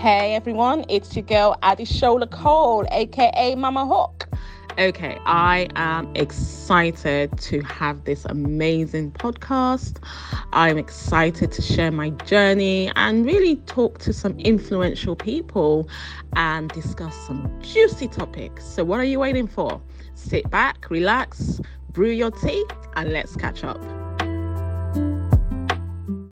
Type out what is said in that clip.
Hey everyone, it's your girl Adishola Cole, aka Mama Hawk. Okay, I am excited to have this amazing podcast. I'm excited to share my journey and really talk to some influential people and discuss some juicy topics. So, what are you waiting for? Sit back, relax, brew your tea, and let's catch up.